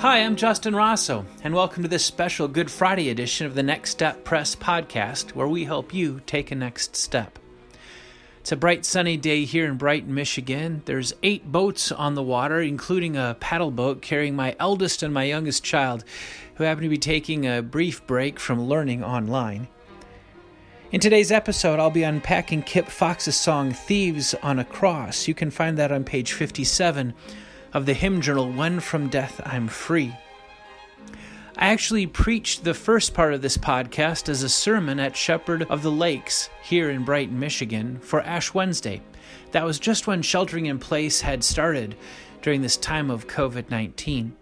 Hi, I'm Justin Rossow, and welcome to this special Good Friday edition of the Next Step Press podcast, where we help you take a next step. It's a bright sunny day here in Brighton, Michigan. There's eight boats on the water, including a paddle boat carrying my eldest and my youngest child, who happen to be taking a brief break from learning online. In today's episode, I'll be unpacking Kip Fox's song Thieves on a Cross. You can find that on page 57 of the hymn journal When From Death I'm Free. I actually preached the first part of this podcast as a sermon at Shepherd of the Lakes here in Brighton, Michigan for Ash Wednesday. That was just when sheltering in place had started during this time of COVID 19.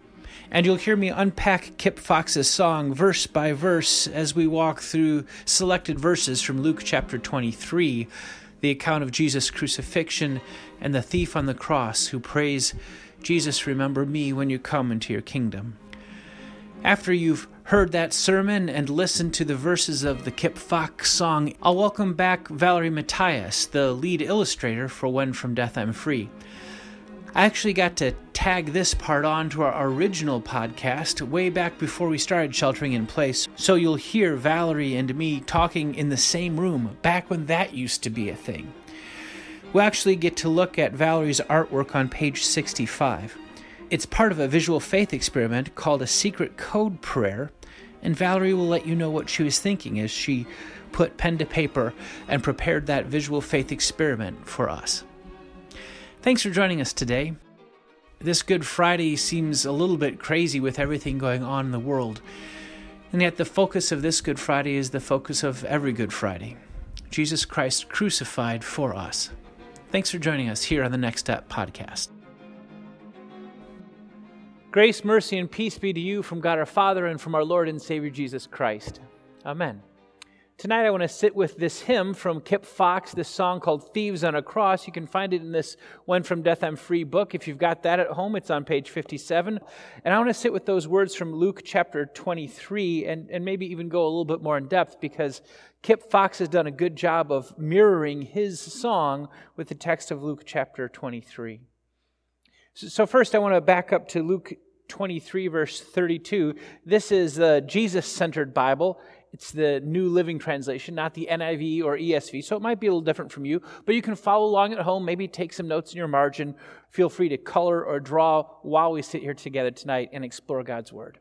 And you'll hear me unpack Kip Fox's song verse by verse as we walk through selected verses from Luke chapter 23, the account of Jesus' crucifixion and the thief on the cross who prays, Jesus, remember me when you come into your kingdom. After you've heard that sermon and listened to the verses of the Kip Fox song, I'll welcome back Valerie Matyas, the lead illustrator for When From Death I'm Free. I actually got to tag this part on to our original podcast way back before we started sheltering in place, so you'll hear Valerie and me talking in the same room back when that used to be a thing. We'll actually get to look at Valerie's artwork on page 65. It's part of a visual faith experiment called a secret code prayer, and Valerie will let you know what she was thinking as she put pen to paper and prepared that visual faith experiment for us. Thanks for joining us today. This Good Friday seems a little bit crazy with everything going on in the world, and yet the focus of this Good Friday is the focus of every Good Friday Jesus Christ crucified for us. Thanks for joining us here on the Next Step podcast. Grace, mercy, and peace be to you from God our Father and from our Lord and Savior Jesus Christ. Amen. Tonight I want to sit with this hymn from Kip Fox, this song called Thieves on a Cross. You can find it in this When From Death I'm Free book. If you've got that at home, it's on page 57. And I want to sit with those words from Luke chapter 23 and, and maybe even go a little bit more in depth because Kip Fox has done a good job of mirroring his song with the text of Luke chapter 23. So, first, I want to back up to Luke 23, verse 32. This is the Jesus centered Bible. It's the New Living Translation, not the NIV or ESV, so it might be a little different from you, but you can follow along at home, maybe take some notes in your margin. Feel free to color or draw while we sit here together tonight and explore God's Word.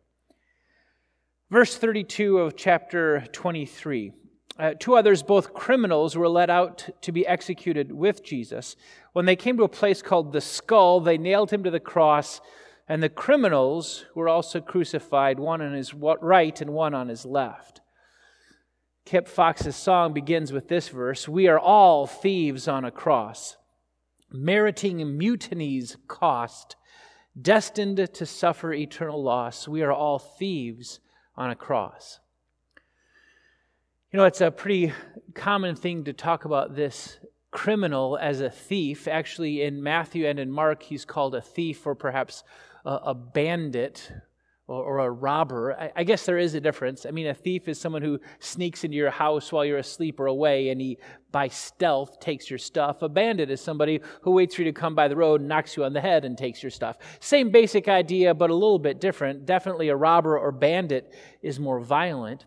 Verse 32 of chapter 23. Uh, two others, both criminals, were led out to be executed with Jesus. When they came to a place called the skull, they nailed him to the cross and the criminals were also crucified, one on his right and one on his left. Kip Fox's song begins with this verse We are all thieves on a cross, meriting mutiny's cost, destined to suffer eternal loss. We are all thieves on a cross. You know, it's a pretty common thing to talk about this criminal as a thief. Actually, in Matthew and in Mark, he's called a thief or perhaps a, a bandit or, or, a robber. I, I, guess there is a difference. I mean, a thief is someone who sneaks into your house while you're asleep or away and he, by stealth, takes your stuff. A bandit is somebody who waits for you to come by the road, knocks you on the head, and takes your stuff. Same basic idea, but a little bit different. Definitely a robber or bandit is more violent.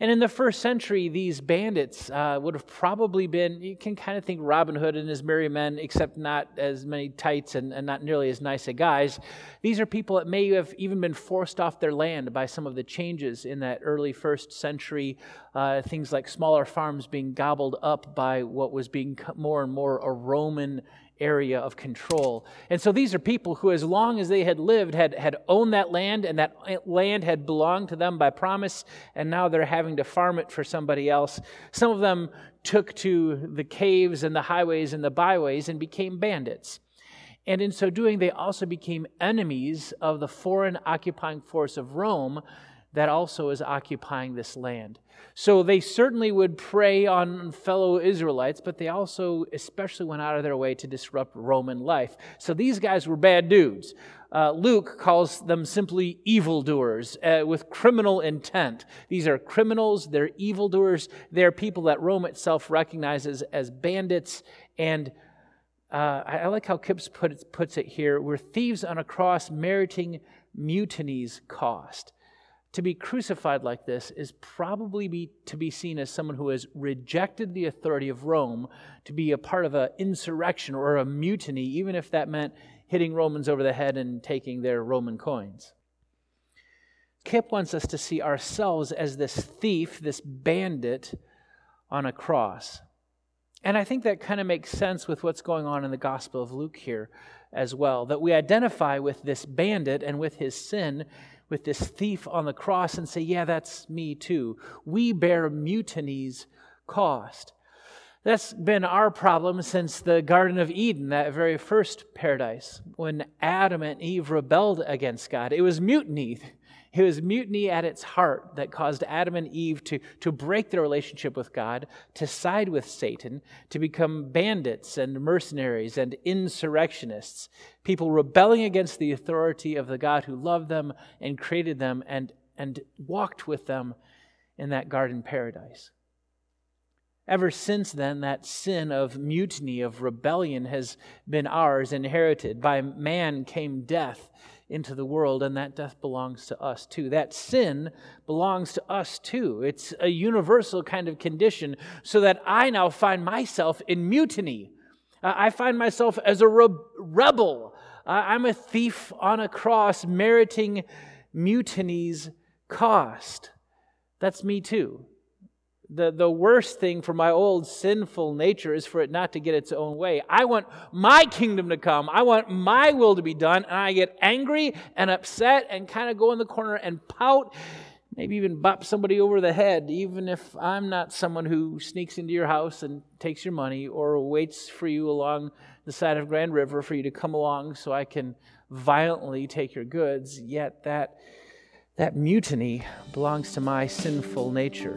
And in the first century, these bandits uh, would have probably been, you can kind of think Robin Hood and his merry men, except not as many tights and, and not nearly as nice a guys. These are people that may have even been forced off their land by some of the changes in that early first century. Uh, things like smaller farms being gobbled up by what was being more and more a Roman area of control. And so these are people who, as long as they had lived, had, had owned that land, and that land had belonged to them by promise, and now they're having to farm it for somebody else. Some of them took to the caves and the highways and the byways and became bandits. And in so doing, they also became enemies of the foreign occupying force of Rome that also is occupying this land. So they certainly would prey on fellow Israelites, but they also especially went out of their way to disrupt Roman life. So these guys were bad dudes. Uh, Luke calls them simply evildoers uh, with criminal intent. These are criminals, they're evildoers, they're people that Rome itself recognizes as bandits and uh, I, like how Kip's put it, puts it here. We're thieves on a cross, meriting mutiny's cost. To be crucified like this is probably be, to be seen as someone who has rejected the authority of Rome to be a part of an insurrection or a mutiny, even if that meant hitting Romans over the head and taking their Roman coins. Kip wants us to see ourselves as this thief, this bandit on a cross. And I think that kind of makes sense with what's going on in the Gospel of Luke here as well. That we identify with this bandit and with his sin, with this thief on the cross, and say, yeah, that's me too. We bear mutiny's cost. That's been our problem since the Garden of Eden, that very first paradise, when Adam and Eve rebelled against God. It was mutiny. It was mutiny at its heart that caused Adam and Eve to, to break their relationship with God, to side with Satan, to become bandits and mercenaries and insurrectionists, people rebelling against the authority of the God who loved them and created them and, and walked with them in that garden paradise. Ever since then, that sin of mutiny, of rebellion, has been ours, inherited. By man came death into the world, and that death belongs to us too. That sin belongs to us too. It's a universal kind of condition, so that I now find myself in mutiny. I find myself as a re- rebel. I'm a thief on a cross, meriting mutiny's cost. That's me too the, the worst thing for my old sinful nature is for it not to get its own way. I want my kingdom to come. I want my will to be done. And I get angry and upset and kind of go in the corner and pout, maybe even bop somebody over the head, even if I'm not someone who sneaks into your house and takes your money or waits for you along the side of Grand River for you to come along so I can violently take your goods. Yet that, that mutiny belongs to my sinful nature.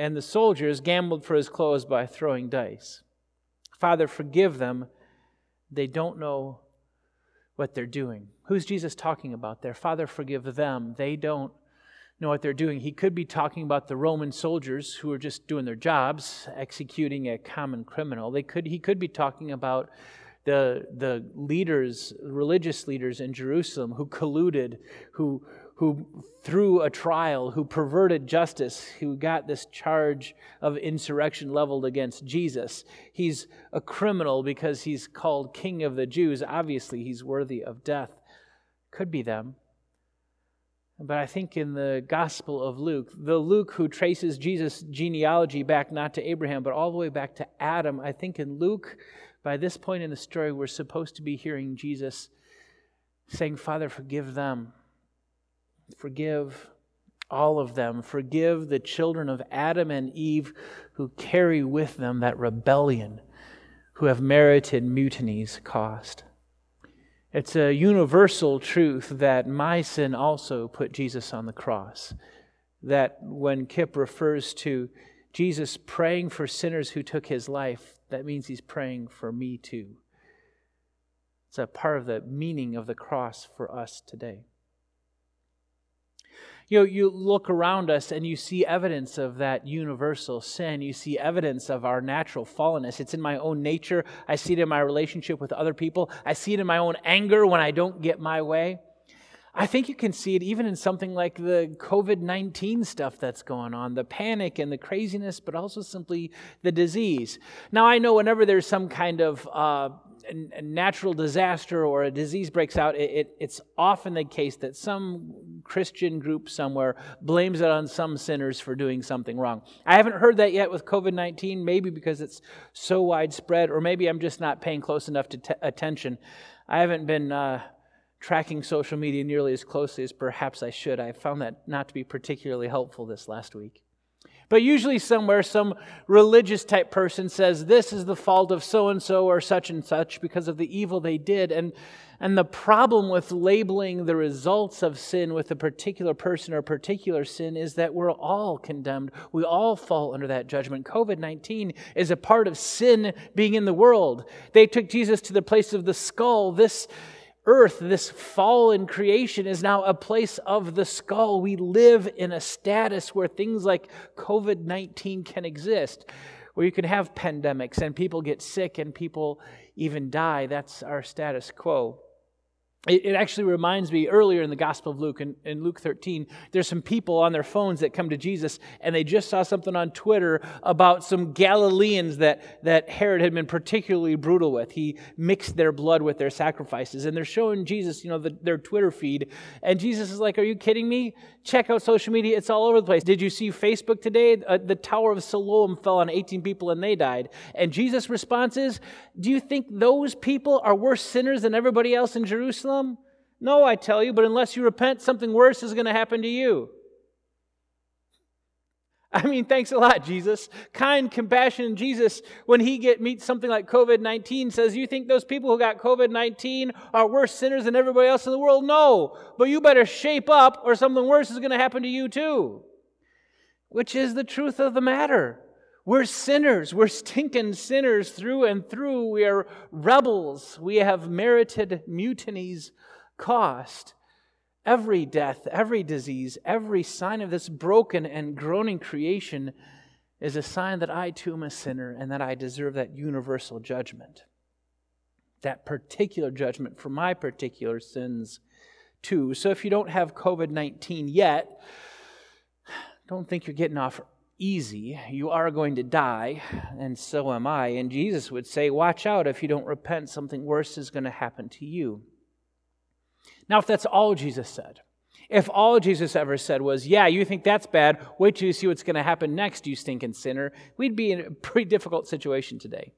And the soldiers gambled for his clothes by throwing dice. Father, forgive them, they don't know what they're doing. Who's Jesus talking about there? Father, forgive them, they don't know what they're doing. He could be talking about the Roman soldiers who are just doing their jobs, executing a common criminal. They could, he could be talking about the, the leaders, religious leaders in Jerusalem who colluded, who, who threw a trial, who perverted justice, who got this charge of insurrection leveled against Jesus. He's a criminal because he's called King of the Jews. Obviously, he's worthy of death. Could be them. But I think in the Gospel of Luke, the Luke who traces Jesus' genealogy back not to Abraham, but all the way back to Adam, I think in Luke, by this point in the story, we're supposed to be hearing Jesus saying, Father, forgive them. Forgive all of them. Forgive the children of Adam and Eve who carry with them that rebellion, who have merited mutiny's cost. It's a universal truth that my sin also put Jesus on the cross. That when Kip refers to Jesus praying for sinners who took his life, that means he's praying for me too. It's a part of the meaning of the cross for us today. You know, you look around us and you see evidence of that universal sin. You see evidence of our natural fallenness. It's in my own nature. I see it in my relationship with other people. I see it in my own anger when I don't get my way. I think you can see it even in something like the COVID 19 stuff that's going on, the panic and the craziness, but also simply the disease. Now, I know whenever there's some kind of uh, natural disaster or a disease breaks out, it, it, it's often the case that some Christian group somewhere blames it on some sinners for doing something wrong. I haven't heard that yet with COVID 19, maybe because it's so widespread, or maybe I'm just not paying close enough t- attention. I haven't been. Uh, tracking social media nearly as closely as perhaps I should. I found that not to be particularly helpful this last week. But usually, somewhere, some religious type person says, This is the fault of so and so or such and such because of the evil they did. And, and the problem with labeling the results of sin with a particular person or particular sin is that we're all condemned. We all fall under that judgment. COVID 19 is a part of sin being in the world. They took Jesus to the place of the skull. This earth, this fallen creation, is now a place of the skull. We live in a status where things like COVID 19 can exist, where you can have pandemics and people get sick and people even die. That's our status quo. It, it, actually reminds me earlier in the Gospel of Luke, in, in Luke 13, there's some people on their phones that come to Jesus and they just saw something on Twitter about some Galileans that, that Herod had been particularly brutal with. He mixed their blood with their sacrifices. And they're showing Jesus, you know, the, their Twitter feed. And Jesus is like, Are you kidding me? Check out social media. It's all over the place. Did you see Facebook today? Uh, the Tower of Siloam fell on 18 people and they died. And Jesus' response is, Do you think those people are worse sinners than everybody else in Jerusalem? Jerusalem? No, I tell you, but unless you repent, something worse is going to happen to you. I mean, thanks a lot, Jesus. Kind, compassion Jesus, when he get meets something like COVID 19, says, You think those people who got COVID 19 are worse sinners than everybody else in the world? No. But you better shape up, or something worse is going to happen to you too. Which is the truth of the matter. We're sinners. We're stinking sinners through and through. We are rebels. We have merited mutiny's cost. Every death, every disease, every sign of this broken and groaning creation is a sign that I too am a sinner and that I deserve that universal judgment. That particular judgment for my particular sins, too. So if you don't have COVID 19 yet, don't think you're getting off easy. You are going to die, and so am I. And Jesus would say, Watch out, if you don't repent, something worse is going to happen to you. Now, if that's all Jesus said, if all Jesus ever said was, Yeah, you think that's bad, wait till you see what's going to happen next, you stinking sinner, we'd be in a pretty difficult situation today.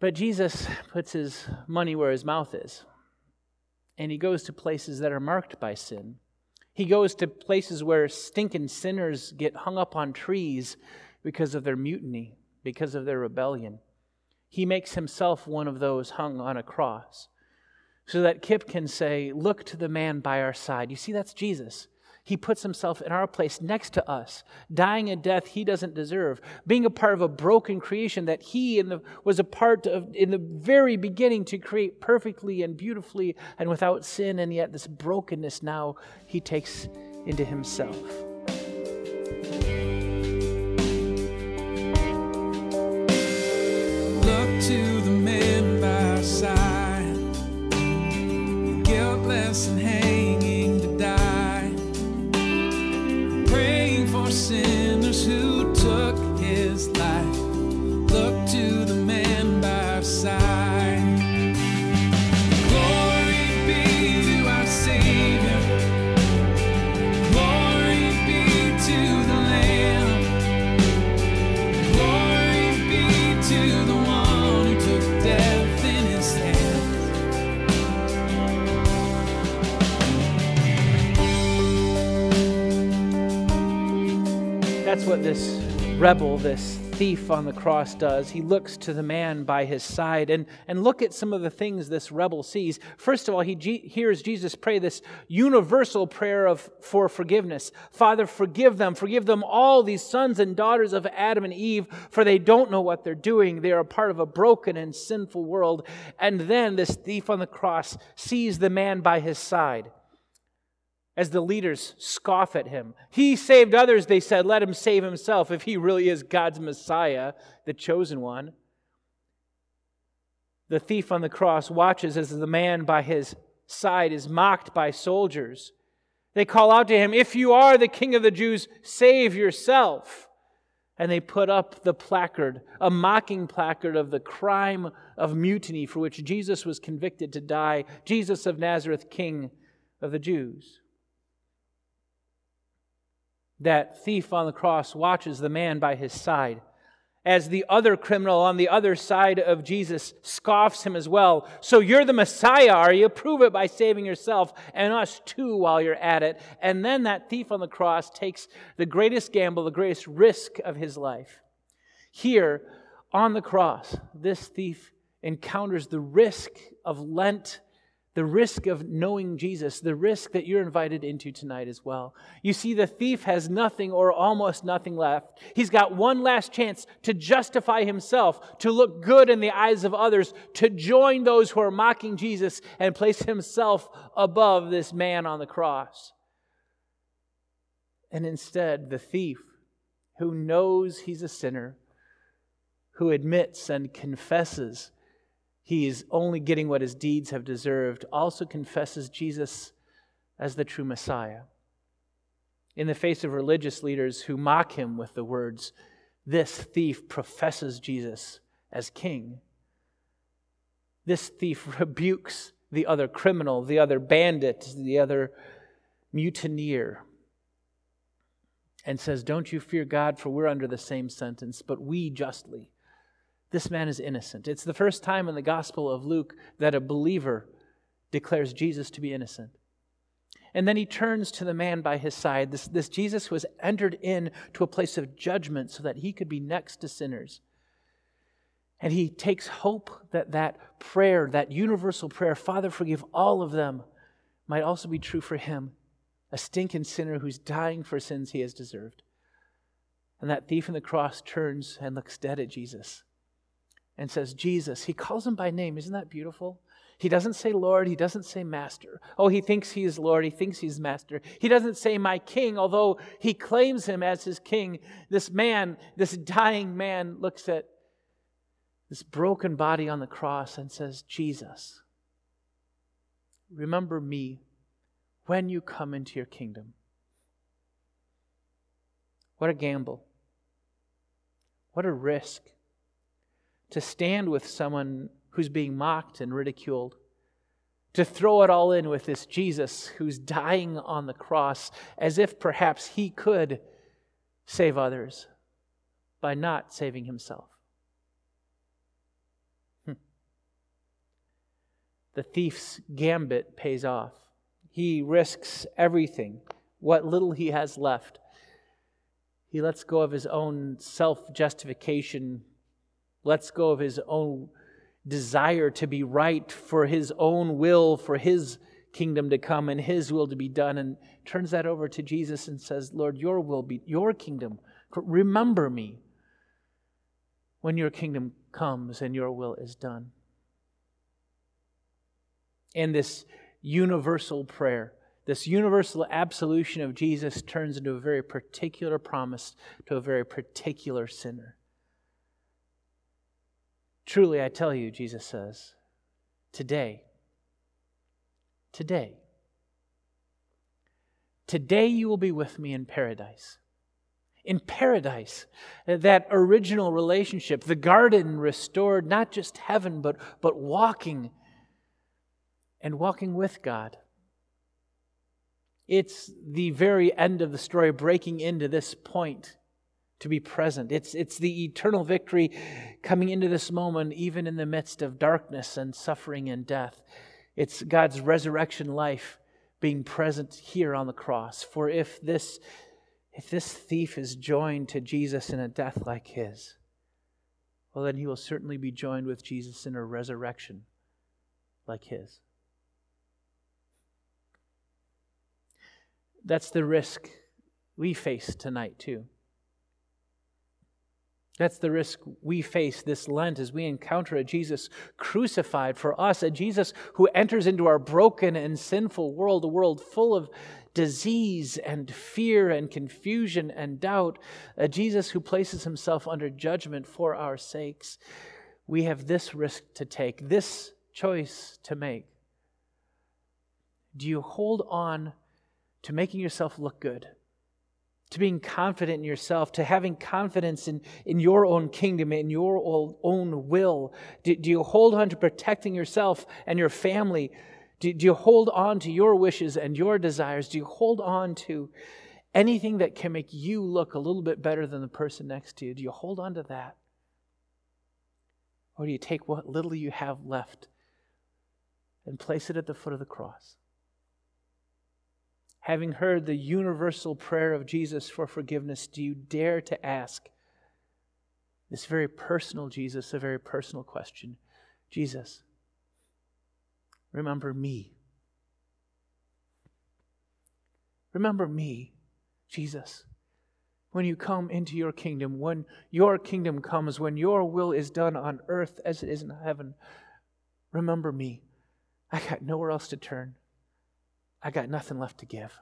But Jesus puts his money where his mouth is, and he goes to places that are marked by sin. He goes to places where stinking sinners get hung up on trees because of their mutiny, because of their rebellion. He makes himself one of those hung on a cross so that Kip can say, Look to the man by our side. You see, that's Jesus. He puts himself in our place next to us, dying a death he doesn't deserve, being a part of a broken creation that he the, was a part of in the very beginning to create perfectly and beautifully and without sin, and yet this brokenness now he takes into himself. That's what this rebel, this thief on the cross does. He looks to the man by his side and, and look at some of the things this rebel sees. First of all, he G- hears Jesus pray this universal prayer of, for forgiveness. Father, forgive them. Forgive them all, these sons and daughters of Adam and Eve, for they don't know what they're doing. They are a part of a broken and sinful world. And then this thief on the cross sees the man by his side as the leaders scoff at him. He saved others, they said, let him save himself if he really is God's Messiah, the chosen one. The thief on the cross watches as the man by his side is mocked by soldiers. They call out to him, If you are the king of the Jews, save yourself. And they put up the placard, a mocking placard of the crime of mutiny for which Jesus was convicted to die Jesus of Nazareth, king of the Jews that thief on the cross watches the man by his side as the other criminal on the other side of Jesus scoffs him as well. So you're the Messiah, are you? Prove it by saving yourself and us too while you're at it. And then that thief on the cross takes the greatest gamble, the greatest risk of his life. Here on the cross, this thief encounters the risk of Lent the risk of knowing Jesus, the risk that you're invited into tonight as well. You see, the thief has nothing or almost nothing left. He's got one last chance to justify himself, to look good in the eyes of others, to join those who are mocking Jesus and place himself above this man on the cross. And instead, the thief, who knows he's a sinner, who admits and confesses he is only getting what his deeds have deserved, also confesses Jesus as the true Messiah. In the face of religious leaders who mock him with the words, This thief professes Jesus as king. This thief rebukes the other criminal, the other bandit, the other mutineer, and says, Don't you fear God, for we're under the same sentence, but we justly this man is innocent. It's the first time in the Gospel of Luke that a believer declares Jesus to be innocent. And then he turns to the man by his side, this, this Jesus who has entered into a place of judgment so that he could be next to sinners. And he takes hope that that prayer, that universal prayer, Father, forgive all of them, might also be true for him, a stinking sinner who's dying for sins he has deserved. And that thief on the cross turns and looks dead at Jesus and says, Jesus. He calls him by name. Isn't that beautiful? He doesn't say Lord, he doesn't say Master. Oh, he thinks he is Lord, he thinks he's Master. He doesn't say my King, although he claims him as his King. This man, this dying man, looks at this broken body on the cross and says, Jesus, remember me when you come into your kingdom. What a gamble. What a risk to stand with someone who's being mocked and ridiculed, to throw it all in with this Jesus who's dying on the cross as if perhaps he could save others by not saving himself. Hmm. The thief's gambit pays off. He risks everything, what little he has left. He lets go of his own self justification lets go of his own desire to be right for his own will, for his kingdom to come and his will to be done, and turns that over to Jesus and says, Lord, your will be, your kingdom. Remember me when your kingdom comes and your will is done. And this universal prayer, this universal absolution of Jesus turns into a very particular promise to a very particular sinner. Truly, I tell you, Jesus says, today, today, today you will be with me in paradise. In paradise, that original relationship, the garden restored, not just heaven, but, but walking and walking with God. It's the very end of the story, breaking into this point to be present. It's, it's the eternal victory coming into this moment, even in the midst of darkness and suffering and death. It's God's resurrection life being present here on the cross. For if this, if this thief is joined to Jesus in a death like his, well, then he will certainly be joined with Jesus in a resurrection like his. That's the risk we face tonight, too. That's the risk we face this Lent as we encounter a Jesus crucified for us, a Jesus who enters into our broken and sinful world, a world full of disease and fear and confusion and doubt, a Jesus who places himself under judgment for our sakes. We have this risk to take, this choice to make. Do you hold on to making yourself look good? To being confident in yourself, to having confidence in, in your own kingdom, in your own will? Do, do you hold on to protecting yourself and your family? Do, do you hold on to your wishes and your desires? Do you hold on to anything that can make you look a little bit better than the person next to you? Do you hold on to that? Or do you take what little you have left and place it at the foot of the cross? Having heard the universal prayer of Jesus for forgiveness, do you dare to ask this very personal Jesus a very personal question? Jesus, remember me. Remember me, Jesus when you come into your kingdom, when your kingdom comes, when your will is done on earth as it is in heaven, remember me. I got nowhere else to turn. I got nothing left to give.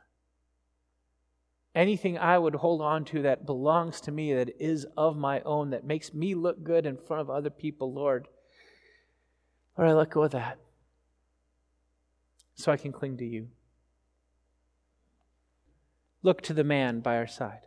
Anything I would hold on to that belongs to me, that is of my own, that makes me look good in front of other people, Lord, Lord, I let go of that so I can cling to you. Look to the man by our side.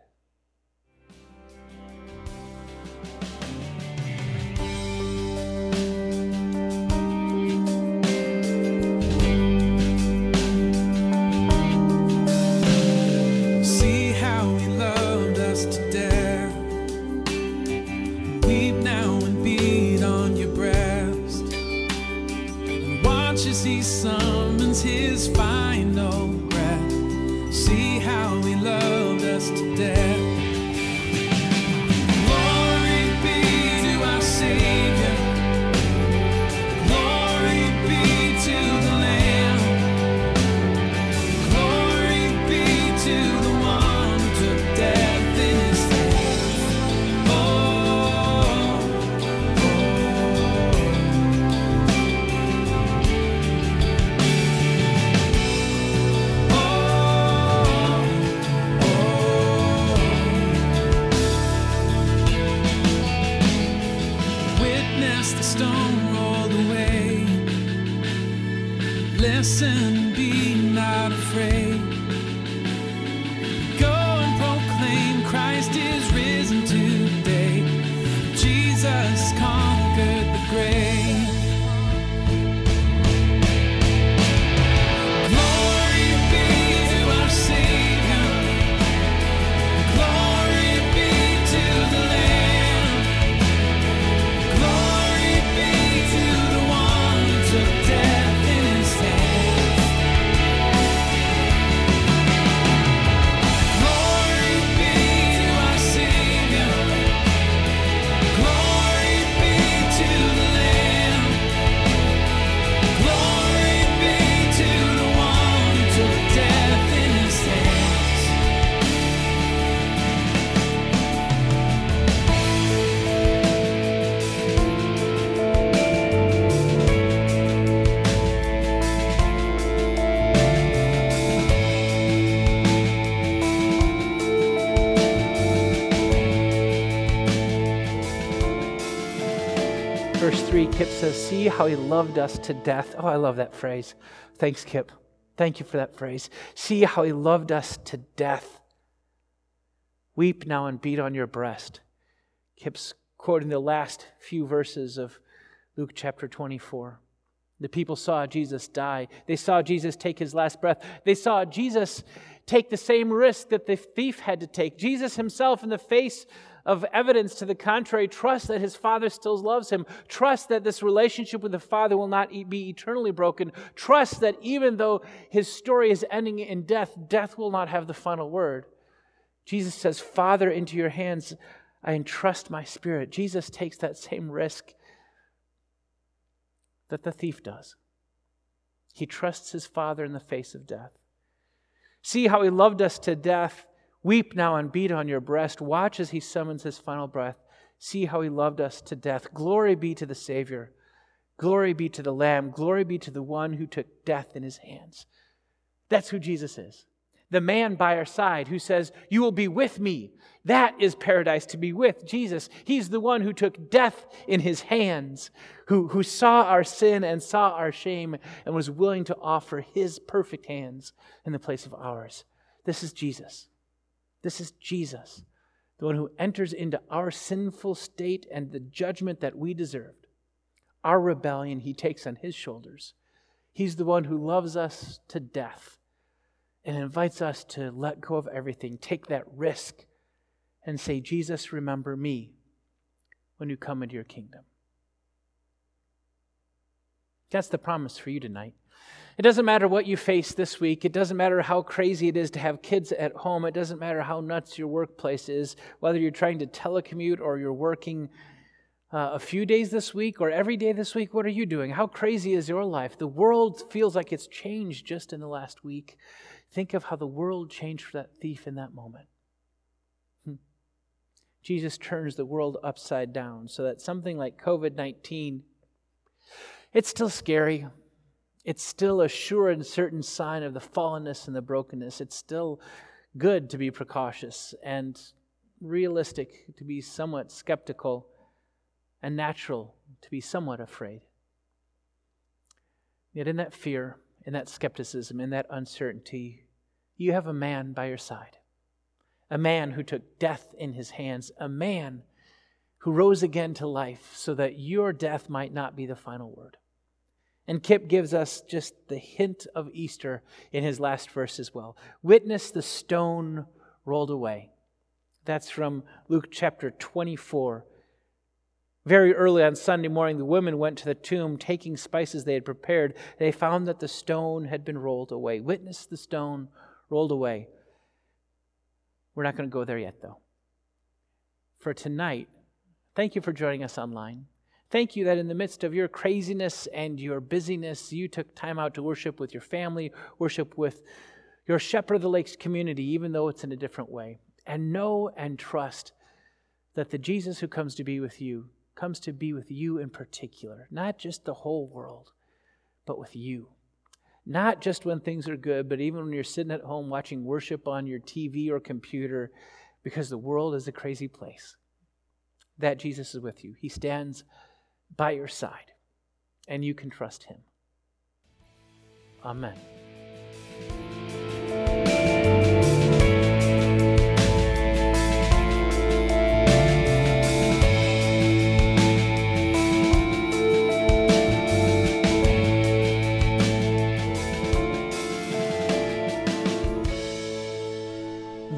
Kip says, See how he loved us to death. Oh, I love that phrase. Thanks, Kip. Thank you for that phrase. See how he loved us to death. Weep now and beat on your breast. Kip's quoting the last few verses of Luke chapter 24. The people saw Jesus die. They saw Jesus take his last breath. They saw Jesus take the same risk that the thief had to take. Jesus himself, in the face of evidence to the contrary, trust that his father still loves him. Trust that this relationship with the father will not be eternally broken. Trust that even though his story is ending in death, death will not have the final word. Jesus says, Father, into your hands I entrust my spirit. Jesus takes that same risk that the thief does. He trusts his father in the face of death. See how he loved us to death Weep now and beat on your breast. Watch as he summons his final breath. See how he loved us to death. Glory be to the Savior. Glory be to the Lamb. Glory be to the one who took death in his hands. That's who Jesus is. The man by our side who says, You will be with me. That is paradise to be with Jesus. He's the one who took death in his hands, who, who saw our sin and saw our shame and was willing to offer his perfect hands in the place of ours. This is Jesus. This is Jesus, the one who enters into our sinful state and the judgment that we deserved. Our rebellion, he takes on his shoulders. He's the one who loves us to death and invites us to let go of everything, take that risk, and say, Jesus, remember me when you come into your kingdom. That's the promise for you tonight. It doesn't matter what you face this week. It doesn't matter how crazy it is to have kids at home. It doesn't matter how nuts your workplace is, whether you're trying to telecommute or you're working uh, a few days this week or every day this week. What are you doing? How crazy is your life? The world feels like it's changed just in the last week. Think of how the world changed for that thief in that moment. Hmm. Jesus turns the world upside down so that something like COVID 19, it's still scary it's still a sure and certain sign of the fallenness and the brokenness. It's still good to be precautious and realistic to be somewhat skeptical and natural to be somewhat afraid. Yet, in that fear, in that skepticism, in that uncertainty, you have a man by your side. A man who took death in his hands, a man who rose again to life so that your death might not be the final word. And Kip gives us just the hint of Easter in his last verse as well. Witness the stone rolled away. That's from Luke chapter 24. Very early on Sunday morning, the women went to the tomb taking spices they had prepared. They found that the stone had been rolled away. Witness the stone rolled away. We're not going to go there yet, though. For tonight, thank you for joining us online. Thank you that in the midst of your craziness and your busyness, you took time out to worship with your family, worship with your Shepherd of the Lakes community, even though it's in a different way. And know and trust that the Jesus who comes to be with you comes to be with you in particular, not just the whole world, but with you. Not just when things are good, but even when you're sitting at home watching worship on your TV or computer, because the world is a crazy place. That Jesus is with you. He stands by your side, and you can trust Him. Amen.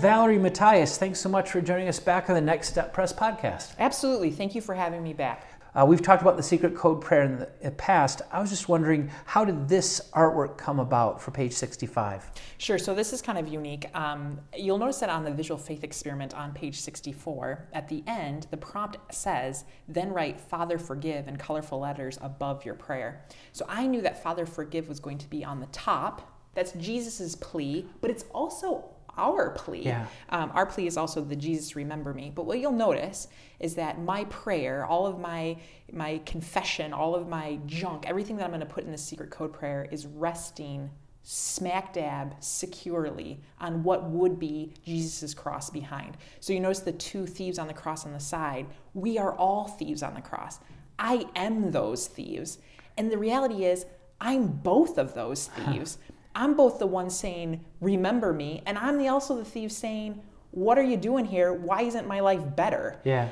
Valerie Matyas, thanks so much for joining us back on the Next Step Press podcast. Absolutely. Thank you for having me back. Uh, we've talked about the secret code prayer in the past. I was just wondering, how did this artwork come about for page 65? Sure, so this is kind of unique. Um, you'll notice that on the visual faith experiment on page 64, at the end, the prompt says, then write Father forgive in colorful letters above your prayer. So I knew that Father forgive was going to be on the top. That's Jesus' plea, but it's also our plea. Yeah. Um, our plea is also the Jesus remember me. But what you'll notice is that my prayer, all of my my confession, all of my junk, everything that I'm going to put in the secret code prayer is resting smack dab securely on what would be Jesus' cross behind. So you notice the two thieves on the cross on the side. We are all thieves on the cross. I am those thieves. And the reality is, I'm both of those thieves. I'm both the one saying, Remember me, and I'm the, also the thief saying, What are you doing here? Why isn't my life better? Yeah.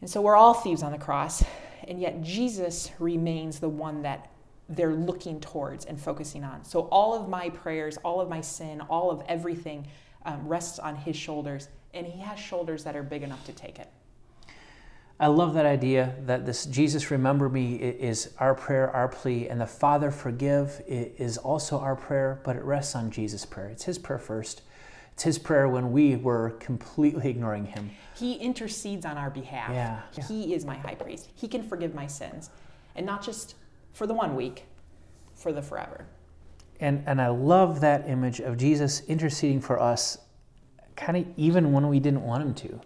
And so we're all thieves on the cross, and yet Jesus remains the one that they're looking towards and focusing on. So all of my prayers, all of my sin, all of everything um, rests on his shoulders, and he has shoulders that are big enough to take it. I love that idea that this Jesus remember me is our prayer, our plea, and the Father forgive is also our prayer, but it rests on Jesus' prayer. It's his prayer first. It's his prayer when we were completely ignoring him. He intercedes on our behalf. Yeah. He is my high priest. He can forgive my sins. And not just for the one week, for the forever. And and I love that image of Jesus interceding for us kind of even when we didn't want him to.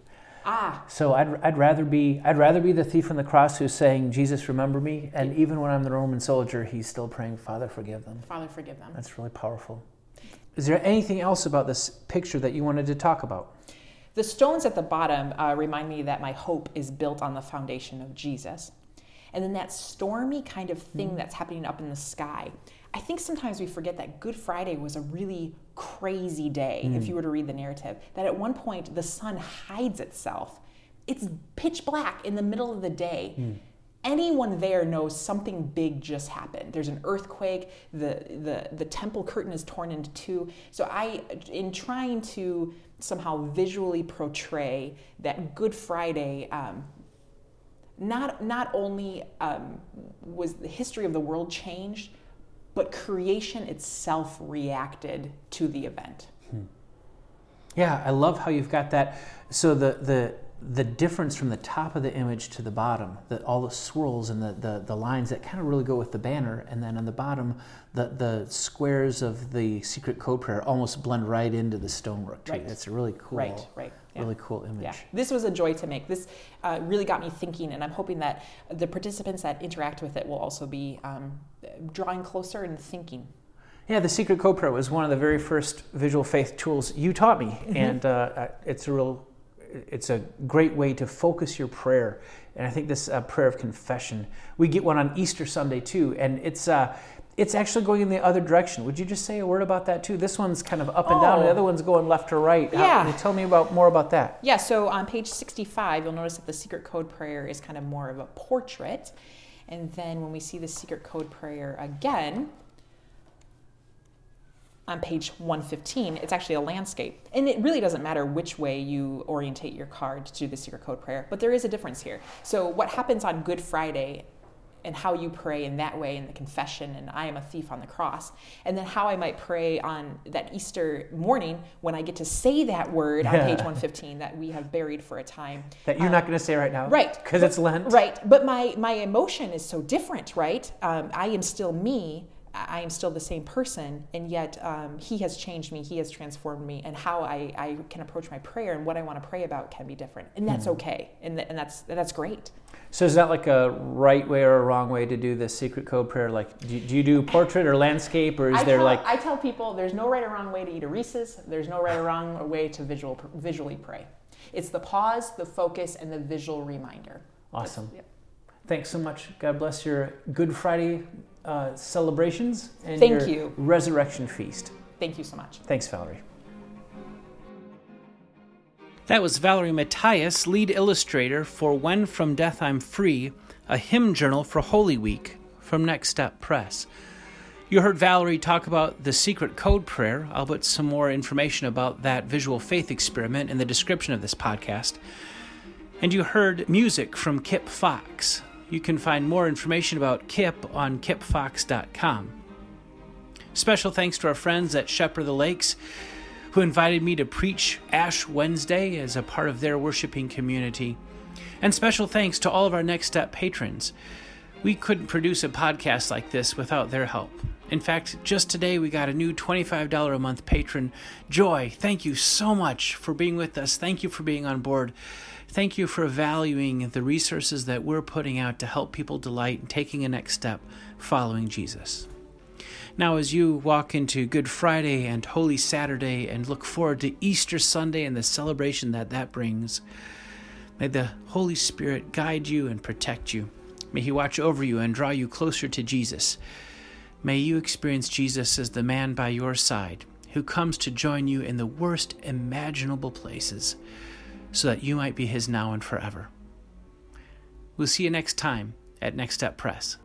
Ah. So I'd, I'd rather be I'd rather be the thief on the cross who's saying, Jesus, remember me. And even when I'm the Roman soldier, he's still praying, Father, forgive them. Father, forgive them. That's really powerful. Is there anything else about this picture that you wanted to talk about? The stones at the bottom uh, remind me that my hope is built on the foundation of Jesus. And then that stormy kind of thing mm-hmm. that's happening up in the sky. I think sometimes we forget that Good Friday was a really crazy day, mm. if you were to read the narrative. That at one point the sun hides itself. It's pitch black in the middle of the day. Mm. Anyone there knows something big just happened. There's an earthquake. The, the the temple curtain is torn into two. So I, in trying to somehow visually portray that Good Friday um, not not only um, was the history of the world changed, but creation itself reacted to the event. Hmm. Yeah, I love how you've got that. So the the the difference from the top of the image to the bottom, the, all the swirls and the, the, the lines that kind of really go with the banner, and then on the bottom, the, the squares of the secret code prayer almost blend right into the stonework too. Right. It's a really cool, right, right. Yeah. really cool image. Yeah. This was a joy to make. This uh, really got me thinking, and I'm hoping that the participants that interact with it will also be um, drawing closer and thinking. Yeah, the Secret Code Prayer was one of the very first visual faith tools you taught me, mm-hmm. and uh, it's a real it's a great way to focus your prayer. And I think this uh, prayer of confession, we get one on Easter Sunday too, and it's uh, it's actually going in the other direction. Would you just say a word about that too? This one's kind of up and oh. down, the other one's going left to right. Yeah. How, tell me about more about that. Yeah. So on page 65, you'll notice that the secret code prayer is kind of more of a portrait, and then when we see the secret code prayer again, on page 115, it's actually a landscape. And it really doesn't matter which way you orientate your card to do the secret code prayer, but there is a difference here. So, what happens on Good Friday and how you pray in that way in the confession and I am a thief on the cross, and then how I might pray on that Easter morning when I get to say that word on page 115 that we have buried for a time. That you're um, not going to say right now. Right. Because it's Lent. Right. But my, my emotion is so different, right? Um, I am still me I am still the same person, and yet um, He has changed me. He has transformed me, and how I, I can approach my prayer and what I want to pray about can be different, and that's mm. okay, and, th- and that's that's great. So is that like a right way or a wrong way to do the secret code prayer? Like, do you, do, you do portrait or landscape, or is I there tell, like? I tell people there's no right or wrong way to eat a Reese's. There's no right or wrong way to visual visually pray. It's the pause, the focus, and the visual reminder. Awesome. Yep. Thanks so much. God bless your Good Friday uh, celebrations and Thank your you. resurrection feast. Thank you so much. Thanks, Valerie. That was Valerie Matyas, lead illustrator for When From Death I'm Free, a hymn journal for Holy Week from Next Step Press. You heard Valerie talk about the secret code prayer. I'll put some more information about that visual faith experiment in the description of this podcast. And you heard music from Kip Fox. You can find more information about Kip on kipfox.com. Special thanks to our friends at Shepherd of the Lakes who invited me to preach Ash Wednesday as a part of their worshiping community. And special thanks to all of our Next Step patrons. We couldn't produce a podcast like this without their help. In fact, just today we got a new $25 a month patron. Joy, thank you so much for being with us. Thank you for being on board. Thank you for valuing the resources that we're putting out to help people delight in taking a next step following Jesus. Now, as you walk into Good Friday and Holy Saturday and look forward to Easter Sunday and the celebration that that brings, may the Holy Spirit guide you and protect you. May He watch over you and draw you closer to Jesus. May you experience Jesus as the man by your side who comes to join you in the worst imaginable places so that you might be his now and forever. We'll see you next time at Next Step Press.